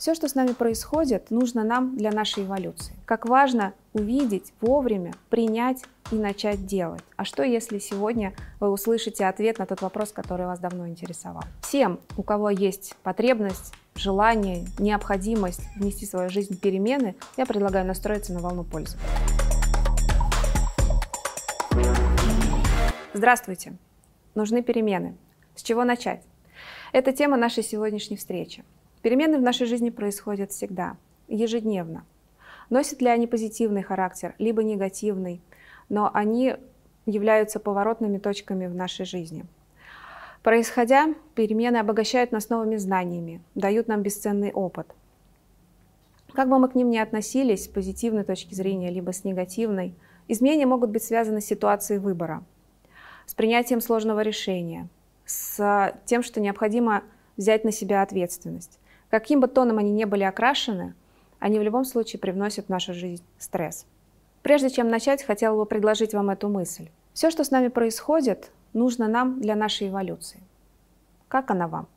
Все, что с нами происходит, нужно нам для нашей эволюции. Как важно увидеть вовремя, принять и начать делать. А что, если сегодня вы услышите ответ на тот вопрос, который вас давно интересовал? Всем, у кого есть потребность, желание, необходимость внести в свою жизнь перемены, я предлагаю настроиться на волну пользы. Здравствуйте! Нужны перемены. С чего начать? Это тема нашей сегодняшней встречи. Перемены в нашей жизни происходят всегда, ежедневно. Носят ли они позитивный характер, либо негативный, но они являются поворотными точками в нашей жизни. Происходя, перемены обогащают нас новыми знаниями, дают нам бесценный опыт. Как бы мы к ним ни относились, с позитивной точки зрения, либо с негативной, изменения могут быть связаны с ситуацией выбора, с принятием сложного решения, с тем, что необходимо взять на себя ответственность. Каким бы тоном они не были окрашены, они в любом случае привносят в нашу жизнь стресс. Прежде чем начать, хотела бы предложить вам эту мысль. Все, что с нами происходит, нужно нам для нашей эволюции. Как она вам?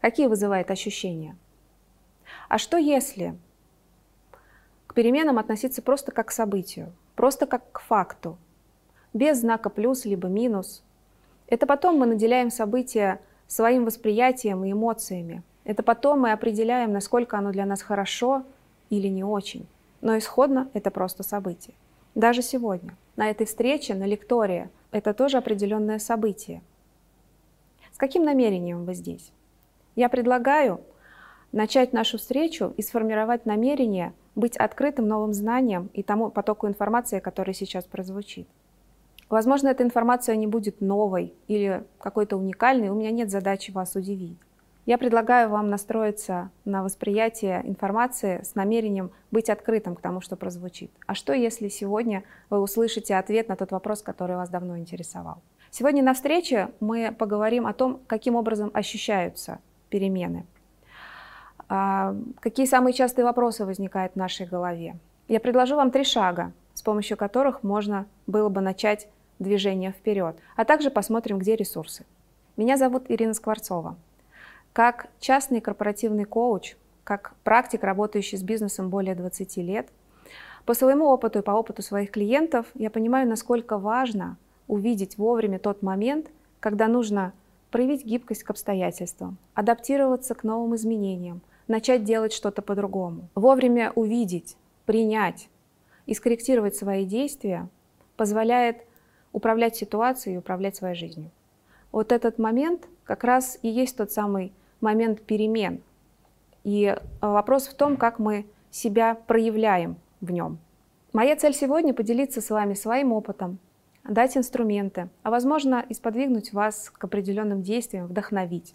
Какие вызывает ощущения? А что если к переменам относиться просто как к событию, просто как к факту, без знака плюс либо минус? Это потом мы наделяем события своим восприятием и эмоциями, это потом мы определяем, насколько оно для нас хорошо или не очень. Но исходно это просто событие. Даже сегодня, на этой встрече, на лектории, это тоже определенное событие. С каким намерением вы здесь? Я предлагаю начать нашу встречу и сформировать намерение быть открытым новым знаниям и тому потоку информации, который сейчас прозвучит. Возможно, эта информация не будет новой или какой-то уникальной, у меня нет задачи вас удивить. Я предлагаю вам настроиться на восприятие информации с намерением быть открытым к тому, что прозвучит. А что, если сегодня вы услышите ответ на тот вопрос, который вас давно интересовал? Сегодня на встрече мы поговорим о том, каким образом ощущаются перемены. А, какие самые частые вопросы возникают в нашей голове? Я предложу вам три шага, с помощью которых можно было бы начать движение вперед, а также посмотрим, где ресурсы. Меня зовут Ирина Скворцова. Как частный корпоративный коуч, как практик, работающий с бизнесом более 20 лет, по своему опыту и по опыту своих клиентов я понимаю, насколько важно увидеть вовремя тот момент, когда нужно проявить гибкость к обстоятельствам, адаптироваться к новым изменениям, начать делать что-то по-другому. Вовремя увидеть, принять и скорректировать свои действия позволяет управлять ситуацией и управлять своей жизнью. Вот этот момент как раз и есть тот самый момент перемен. И э, вопрос в том, как мы себя проявляем в нем. Моя цель сегодня поделиться с вами своим опытом, дать инструменты, а возможно и сподвигнуть вас к определенным действиям, вдохновить.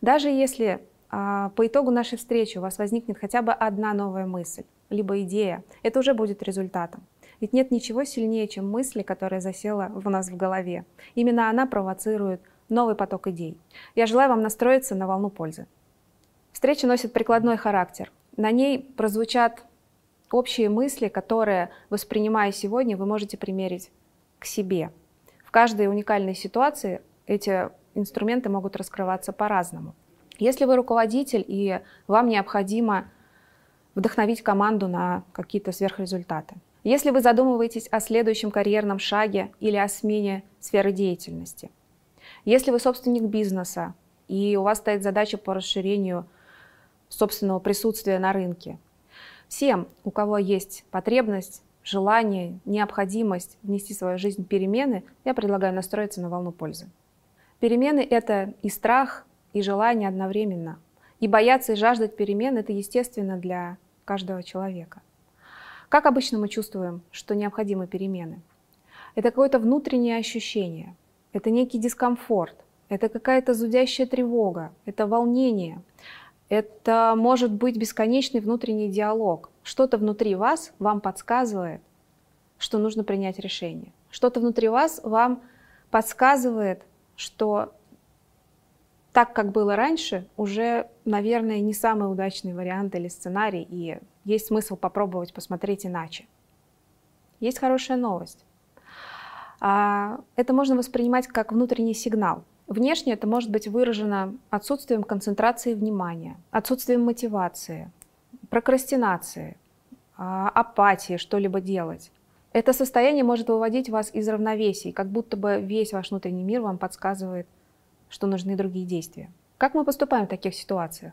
Даже если а, по итогу нашей встречи у вас возникнет хотя бы одна новая мысль, либо идея, это уже будет результатом. Ведь нет ничего сильнее, чем мысли, которая засела в нас в голове. Именно она провоцирует новый поток идей. Я желаю вам настроиться на волну пользы. Встреча носит прикладной характер. На ней прозвучат общие мысли, которые, воспринимая сегодня, вы можете примерить к себе. В каждой уникальной ситуации эти инструменты могут раскрываться по-разному. Если вы руководитель и вам необходимо вдохновить команду на какие-то сверхрезультаты. Если вы задумываетесь о следующем карьерном шаге или о смене сферы деятельности – если вы собственник бизнеса, и у вас стоит задача по расширению собственного присутствия на рынке, всем, у кого есть потребность, желание, необходимость внести в свою жизнь перемены, я предлагаю настроиться на волну пользы. Перемены — это и страх, и желание одновременно. И бояться и жаждать перемен — это естественно для каждого человека. Как обычно мы чувствуем, что необходимы перемены? Это какое-то внутреннее ощущение, это некий дискомфорт, это какая-то зудящая тревога, это волнение, это может быть бесконечный внутренний диалог. Что-то внутри вас вам подсказывает, что нужно принять решение. Что-то внутри вас вам подсказывает, что так, как было раньше, уже, наверное, не самый удачный вариант или сценарий, и есть смысл попробовать посмотреть иначе. Есть хорошая новость. А, это можно воспринимать как внутренний сигнал. Внешне это может быть выражено отсутствием концентрации внимания, отсутствием мотивации, прокрастинации, а, апатии что-либо делать. Это состояние может выводить вас из равновесия, как будто бы весь ваш внутренний мир вам подсказывает, что нужны другие действия. Как мы поступаем в таких ситуациях?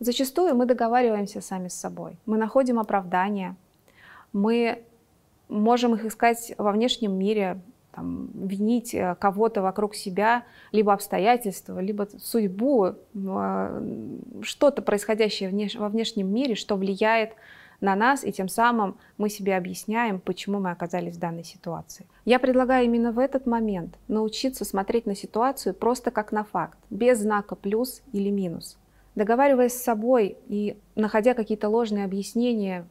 Зачастую мы договариваемся сами с собой. Мы находим оправдания, мы можем их искать во внешнем мире, там, винить э, кого-то вокруг себя, либо обстоятельства, либо судьбу, э, что-то происходящее во внешнем мире, что влияет на нас, и тем самым мы себе объясняем, почему мы оказались в данной ситуации. Я предлагаю именно в этот момент научиться смотреть на ситуацию просто как на факт, без знака плюс или минус. Договариваясь с собой и находя какие-то ложные объяснения,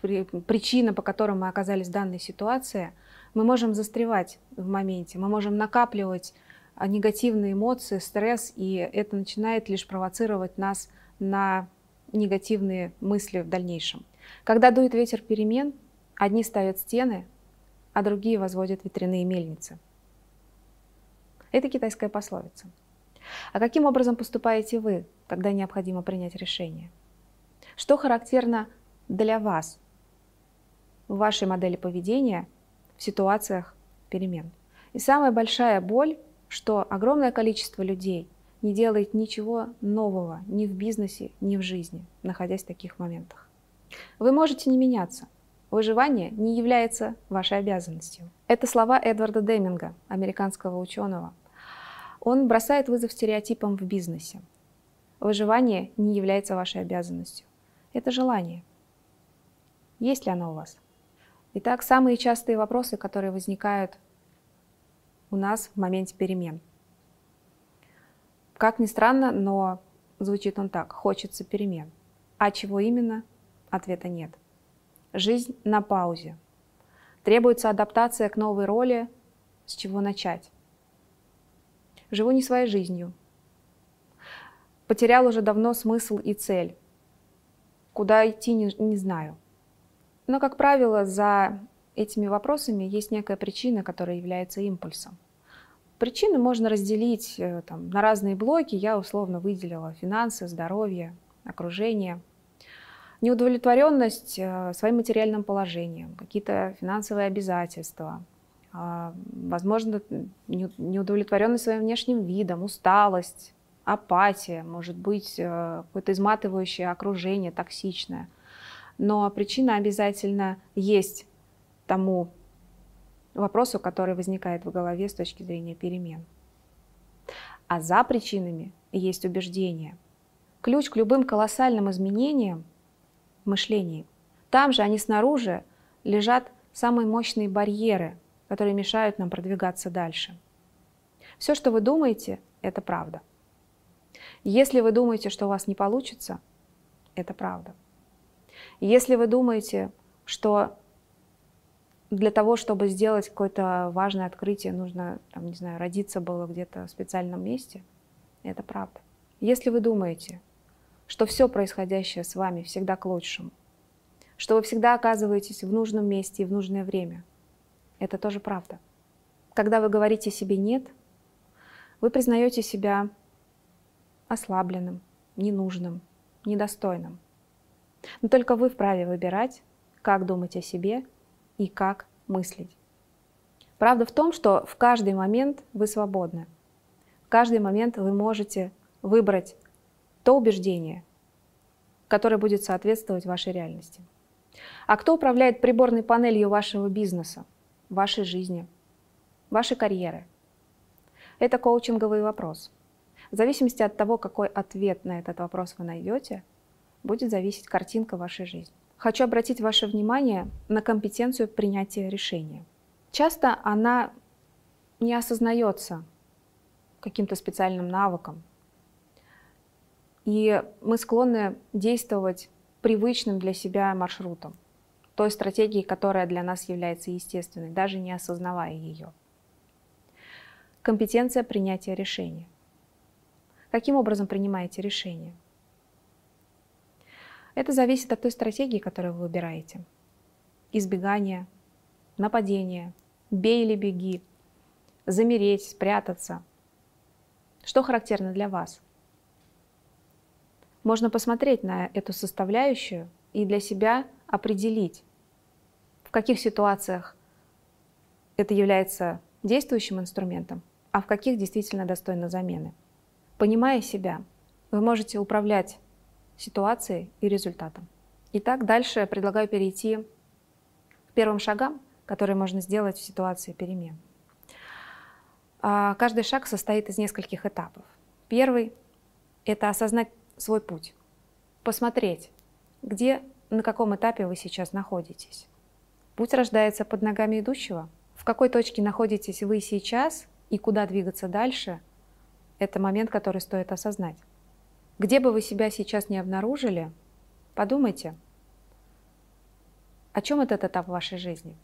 причины, по которым мы оказались в данной ситуации, мы можем застревать в моменте, мы можем накапливать а, негативные эмоции, стресс, и это начинает лишь провоцировать нас на негативные мысли в дальнейшем. Когда дует ветер перемен, одни ставят стены, а другие возводят ветряные мельницы. Это китайская пословица. А каким образом поступаете вы, когда необходимо принять решение? Что характерно для вас в вашей модели поведения в ситуациях перемен? И самая большая боль, что огромное количество людей не делает ничего нового ни в бизнесе, ни в жизни, находясь в таких моментах. Вы можете не меняться. Выживание не является вашей обязанностью. Это слова Эдварда Деминга, американского ученого. Он бросает вызов стереотипам в бизнесе. Выживание не является вашей обязанностью. Это желание. Есть ли оно у вас? Итак, самые частые вопросы, которые возникают у нас в моменте перемен – как ни странно, но звучит он так. Хочется перемен. А чего именно? Ответа нет. Жизнь на паузе. Требуется адаптация к новой роли. С чего начать? Живу не своей жизнью. Потерял уже давно смысл и цель. Куда идти, не, не знаю. Но, как правило, за этими вопросами есть некая причина, которая является импульсом. Причины можно разделить э, там, на разные блоки. Я условно выделила финансы, здоровье, окружение. Неудовлетворенность э, своим материальным положением, какие-то финансовые обязательства, а, возможно, неудовлетворенность своим внешним видом, усталость, апатия, может быть, э, какое-то изматывающее окружение, токсичное. Но причина обязательно есть тому вопросу, который возникает в голове с точки зрения перемен. А за причинами есть убеждения. Ключ к любым колоссальным изменениям в мышлении. Там же, они снаружи, лежат самые мощные барьеры, которые мешают нам продвигаться дальше. Все, что вы думаете, это правда. Если вы думаете, что у вас не получится, это правда. Если вы думаете, что для того, чтобы сделать какое-то важное открытие, нужно, там, не знаю, родиться было где-то в специальном месте. Это правда. Если вы думаете, что все происходящее с вами всегда к лучшему, что вы всегда оказываетесь в нужном месте и в нужное время, это тоже правда. Когда вы говорите себе «нет», вы признаете себя ослабленным, ненужным, недостойным. Но только вы вправе выбирать, как думать о себе и как мыслить. Правда в том, что в каждый момент вы свободны. В каждый момент вы можете выбрать то убеждение, которое будет соответствовать вашей реальности. А кто управляет приборной панелью вашего бизнеса, вашей жизни, вашей карьеры? Это коучинговый вопрос. В зависимости от того, какой ответ на этот вопрос вы найдете, будет зависеть картинка вашей жизни. Хочу обратить ваше внимание на компетенцию принятия решения. Часто она не осознается каким-то специальным навыком. И мы склонны действовать привычным для себя маршрутом, той стратегией, которая для нас является естественной, даже не осознавая ее. Компетенция принятия решения. Каким образом принимаете решение? Это зависит от той стратегии, которую вы выбираете. Избегание, нападение, бей или беги, замереть, спрятаться. Что характерно для вас? Можно посмотреть на эту составляющую и для себя определить, в каких ситуациях это является действующим инструментом, а в каких действительно достойно замены. Понимая себя, вы можете управлять ситуацией и результатом. Итак, дальше предлагаю перейти к первым шагам, которые можно сделать в ситуации перемен. А, каждый шаг состоит из нескольких этапов. Первый – это осознать свой путь, посмотреть, где, на каком этапе вы сейчас находитесь. Путь рождается под ногами идущего. В какой точке находитесь вы сейчас и куда двигаться дальше – это момент, который стоит осознать. Где бы вы себя сейчас не обнаружили, подумайте, о чем этот этап в вашей жизни?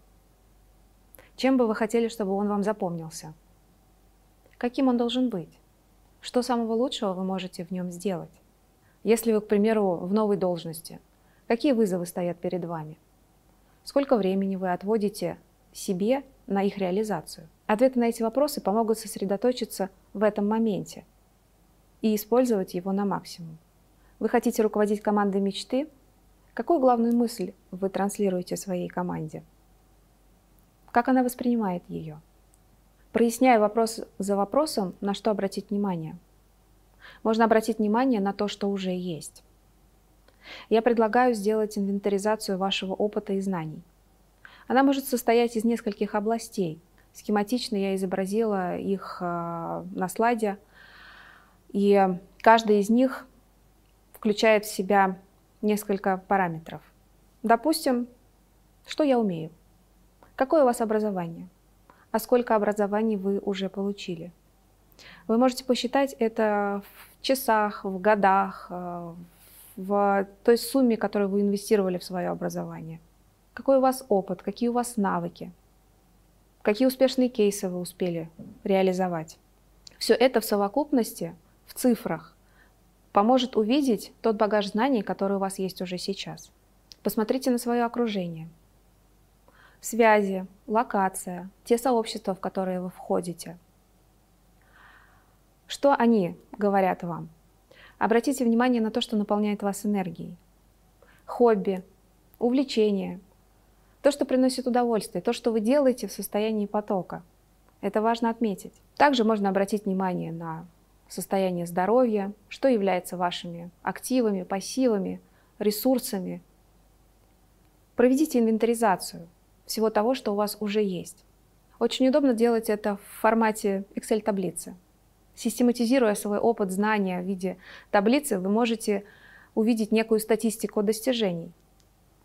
Чем бы вы хотели, чтобы он вам запомнился? Каким он должен быть? Что самого лучшего вы можете в нем сделать? Если вы, к примеру, в новой должности, какие вызовы стоят перед вами? Сколько времени вы отводите себе на их реализацию? Ответы на эти вопросы помогут сосредоточиться в этом моменте – и использовать его на максимум. Вы хотите руководить командой мечты? Какую главную мысль вы транслируете своей команде? Как она воспринимает ее? Проясняя вопрос за вопросом, на что обратить внимание. Можно обратить внимание на то, что уже есть. Я предлагаю сделать инвентаризацию вашего опыта и знаний. Она может состоять из нескольких областей. Схематично я изобразила их а, на слайде – и каждый из них включает в себя несколько параметров. Допустим, что я умею? Какое у вас образование? А сколько образований вы уже получили? Вы можете посчитать это в часах, в годах, э, в той сумме, которую вы инвестировали в свое образование. Какой у вас опыт, какие у вас навыки, какие успешные кейсы вы успели реализовать. Все это в совокупности – в цифрах поможет увидеть тот багаж знаний, который у вас есть уже сейчас. Посмотрите на свое окружение. Связи, локация, те сообщества, в которые вы входите. Что они говорят вам? Обратите внимание на то, что наполняет вас энергией. Хобби, увлечение, то, что приносит удовольствие, то, что вы делаете в состоянии потока. Это важно отметить. Также можно обратить внимание на состояние здоровья, что является вашими активами, пассивами, ресурсами. Проведите инвентаризацию всего того, что у вас уже есть. Очень удобно делать это в формате Excel-таблицы. Систематизируя свой опыт, знания в виде таблицы, вы можете увидеть некую статистику достижений.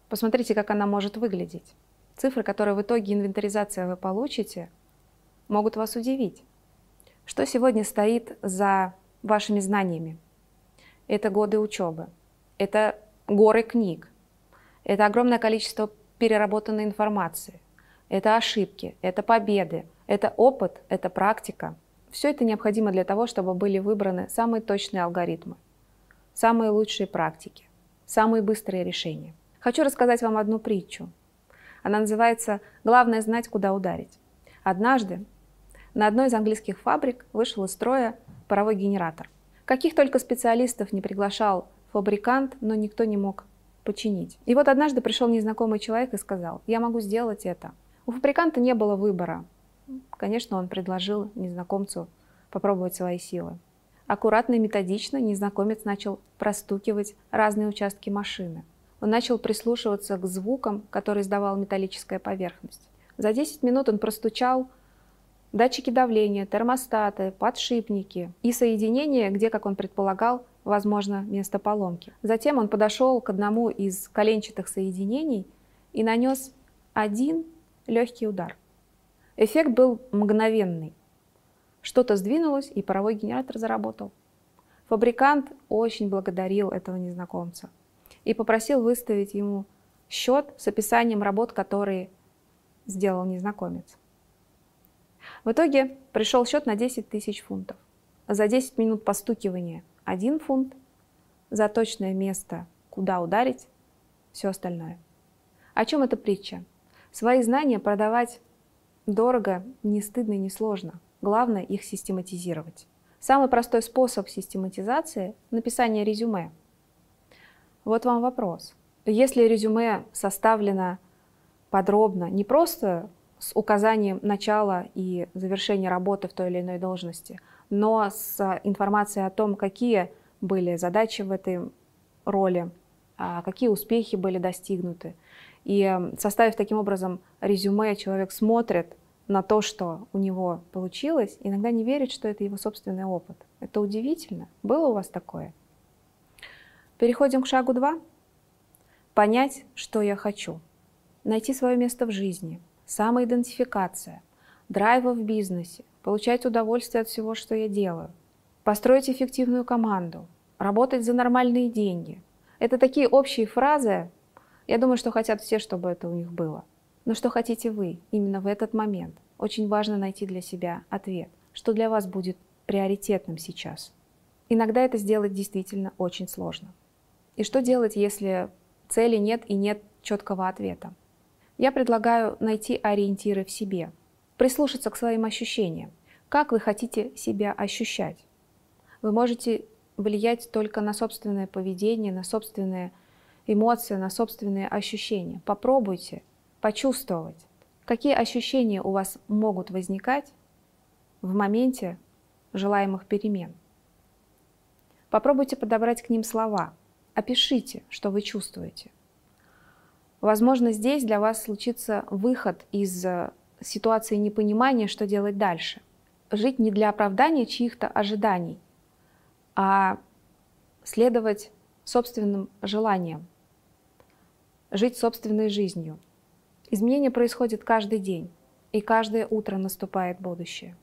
Посмотрите, как она может выглядеть. Цифры, которые в итоге инвентаризации вы получите, могут вас удивить. Что сегодня стоит за вашими знаниями? Это годы учебы, это горы книг, это огромное количество переработанной информации, это ошибки, это победы, это опыт, это практика. Все это необходимо для того, чтобы были выбраны самые точные алгоритмы, самые лучшие практики, самые быстрые решения. Хочу рассказать вам одну притчу. Она называется «Главное знать, куда ударить». Однажды на одной из английских фабрик вышел из строя паровой генератор. Каких только специалистов не приглашал фабрикант, но никто не мог починить. И вот однажды пришел незнакомый человек и сказал, я могу сделать это. У фабриканта не было выбора. Конечно, он предложил незнакомцу попробовать свои силы. Аккуратно и методично незнакомец начал простукивать разные участки машины. Он начал прислушиваться к звукам, которые издавала металлическая поверхность. За 10 минут он простучал датчики давления, термостаты, подшипники и соединение, где, как он предполагал, возможно, место поломки. Затем он подошел к одному из коленчатых соединений и нанес один легкий удар. Эффект был мгновенный. Что-то сдвинулось, и паровой генератор заработал. Фабрикант очень благодарил этого незнакомца и попросил выставить ему счет с описанием работ, которые сделал незнакомец. В итоге пришел счет на 10 тысяч фунтов. За 10 минут постукивания 1 фунт, за точное место, куда ударить, все остальное. О чем эта притча? Свои знания продавать дорого, не стыдно и не сложно. Главное их систематизировать. Самый простой способ систематизации – написание резюме. Вот вам вопрос. Если резюме составлено подробно, не просто с указанием начала и завершения работы в той или иной должности, но с информацией о том, какие были задачи в этой роли, а, какие успехи были достигнуты. И составив таким образом резюме, человек смотрит на то, что у него получилось, иногда не верит, что это его собственный опыт. Это удивительно. Было у вас такое? Переходим к шагу два. Понять, что я хочу. Найти свое место в жизни. Самоидентификация. Драйва в бизнесе. Получать удовольствие от всего, что я делаю. Построить эффективную команду. Работать за нормальные деньги. Это такие общие фразы. Я думаю, что хотят все, чтобы это у них было. Но что хотите вы именно в этот момент? Очень важно найти для себя ответ, что для вас будет приоритетным сейчас. Иногда это сделать действительно очень сложно. И что делать, если цели нет и нет четкого ответа? Я предлагаю найти ориентиры в себе, прислушаться к своим ощущениям. Как вы хотите себя ощущать? Вы можете влиять только на собственное поведение, на собственные эмоции, на собственные ощущения. Попробуйте почувствовать, какие ощущения у вас могут возникать в моменте желаемых перемен. Попробуйте подобрать к ним слова. Опишите, что вы чувствуете. Возможно, здесь для вас случится выход из э, ситуации непонимания, что делать дальше. Жить не для оправдания чьих-то ожиданий, а следовать собственным желаниям, жить собственной жизнью – Изменения происходят каждый день, и каждое утро наступает будущее.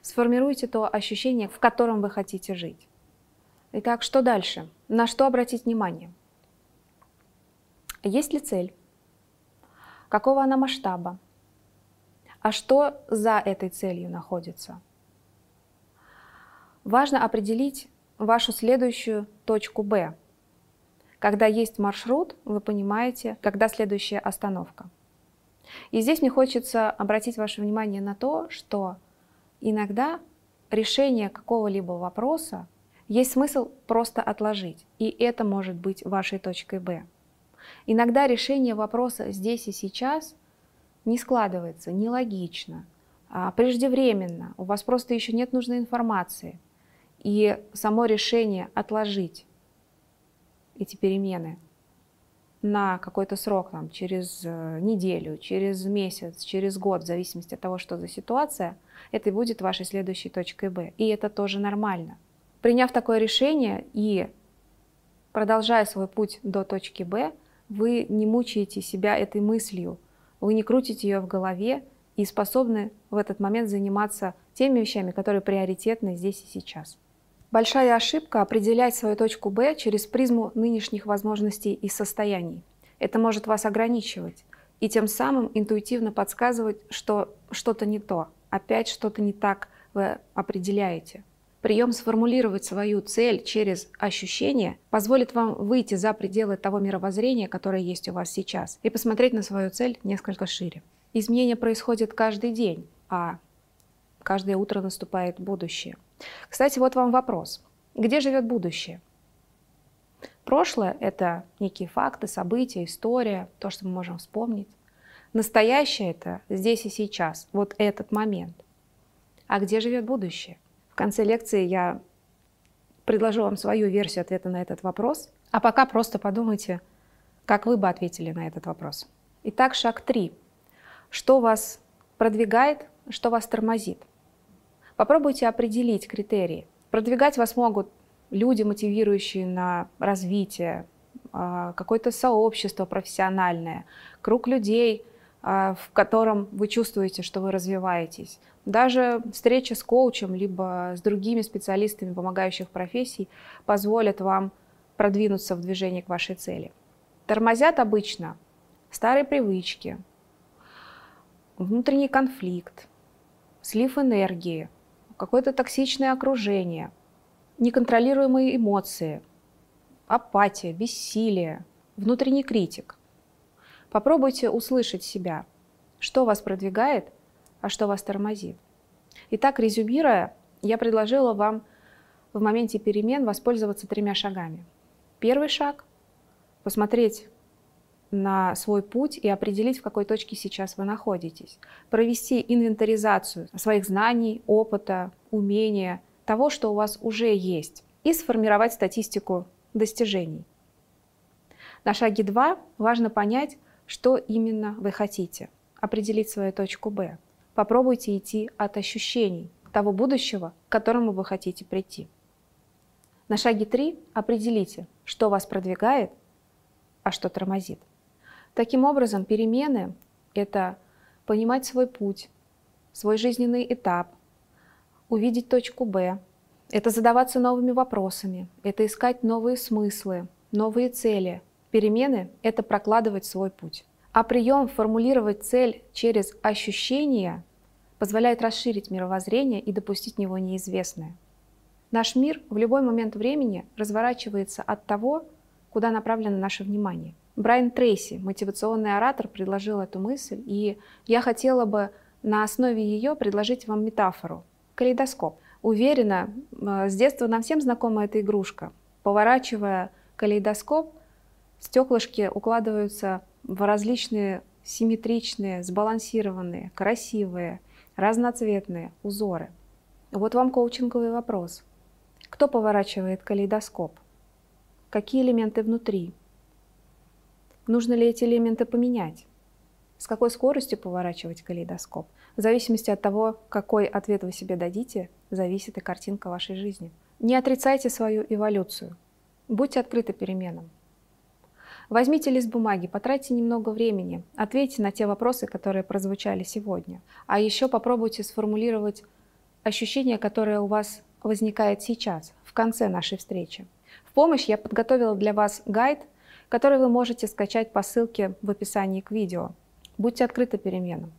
Сформируйте то ощущение, в котором вы хотите жить. Итак, что дальше? На что обратить внимание? Есть ли цель? Какого она масштаба? А что за этой целью находится? Важно определить вашу следующую точку Б, когда есть маршрут, вы понимаете, когда следующая остановка. И здесь мне хочется обратить ваше внимание на то, что иногда решение какого-либо вопроса есть смысл просто отложить, и это может быть вашей точкой Б. Иногда решение вопроса здесь и сейчас не складывается, нелогично, а преждевременно, у вас просто еще нет нужной информации. И само решение отложить эти перемены на какой-то срок, там, через э, неделю, через месяц, через год, в зависимости от того, что за ситуация, это и будет вашей следующей точкой Б. И это тоже нормально. Приняв такое решение и продолжая свой путь до точки Б, вы не мучаете себя этой мыслью, вы не крутите ее в голове и способны в этот момент заниматься теми вещами, которые приоритетны здесь и сейчас. Большая ошибка определять свою точку Б через призму нынешних возможностей и состояний. Это может вас ограничивать и тем самым интуитивно подсказывать, что что-то не то, опять что-то не так вы определяете. Прием сформулировать свою цель через ощущение позволит вам выйти за пределы того мировоззрения, которое есть у вас сейчас, и посмотреть на свою цель несколько шире. Изменения происходят каждый день, а каждое утро наступает будущее. Кстати, вот вам вопрос. Где живет будущее? Прошлое – это некие факты, события, история, то, что мы можем вспомнить. Настоящее – это здесь и сейчас, вот этот момент. А где живет будущее? Конце лекции я предложу вам свою версию ответа на этот вопрос, а пока просто подумайте, как вы бы ответили на этот вопрос. Итак, шаг 3. Что вас продвигает, что вас тормозит? Попробуйте определить критерии. Продвигать вас могут люди, мотивирующие на развитие, а, какое-то сообщество профессиональное, круг людей, а, в котором вы чувствуете, что вы развиваетесь. Даже встреча с коучем, либо с другими специалистами помогающих профессий позволят вам продвинуться в движении к вашей цели. Тормозят обычно старые привычки, внутренний конфликт, слив энергии – какое-то токсичное окружение, неконтролируемые эмоции, апатия, бессилие, внутренний критик. Попробуйте услышать себя, что вас продвигает, а что вас тормозит. Итак, резюмируя, я предложила вам в моменте перемен воспользоваться тремя шагами. Первый шаг – посмотреть на свой путь и определить, в какой точке сейчас вы находитесь. Провести инвентаризацию своих знаний, опыта, умения, того, что у вас уже есть, и сформировать статистику достижений. На шаге 2 важно понять, что именно вы хотите, определить свою точку Б. Попробуйте идти от ощущений того будущего, к которому вы хотите прийти. На шаге 3 определите, что вас продвигает, а что тормозит. Таким образом, перемены — это понимать свой путь, свой жизненный этап, увидеть точку Б, это задаваться новыми вопросами, это искать новые смыслы, новые цели. Перемены — это прокладывать свой путь. А прием формулировать цель через ощущения позволяет расширить мировоззрение и допустить в него неизвестное. Наш мир в любой момент времени разворачивается от того, куда направлено наше внимание. Брайан Трейси, мотивационный оратор, предложил эту мысль, и я хотела бы на основе ее предложить вам метафору – калейдоскоп. Уверена, э, с детства нам всем знакома эта игрушка. Поворачивая калейдоскоп, стеклышки укладываются в различные симметричные, сбалансированные, красивые, разноцветные узоры. Вот вам коучинговый вопрос. Кто поворачивает калейдоскоп? Какие элементы внутри? Нужно ли эти элементы поменять? С какой скоростью поворачивать калейдоскоп? В зависимости от того, какой ответ вы себе дадите, зависит и картинка вашей жизни. Не отрицайте свою эволюцию. Будьте открыты переменам. Возьмите лист бумаги, потратьте немного времени, ответьте на те вопросы, которые прозвучали сегодня. А еще попробуйте сформулировать ощущение, которое у вас возникает сейчас, в конце нашей встречи. В помощь я подготовила для вас гайд, который вы можете скачать по ссылке в описании к видео. Будьте открыты переменам.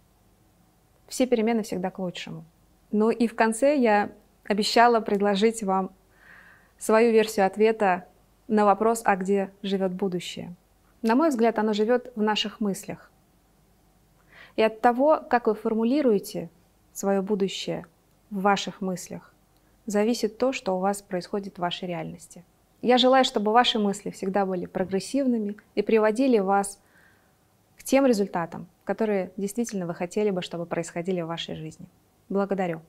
Все перемены всегда к лучшему. Ну и в конце я обещала предложить вам свою версию ответа на вопрос, а где живет будущее. На мой взгляд, оно живет в наших мыслях. И от того, как вы формулируете свое будущее в ваших мыслях, зависит то, что у вас происходит в вашей реальности. Я желаю, чтобы ваши мысли всегда были прогрессивными и приводили вас к тем результатам, которые действительно вы хотели бы, чтобы происходили в вашей жизни. Благодарю.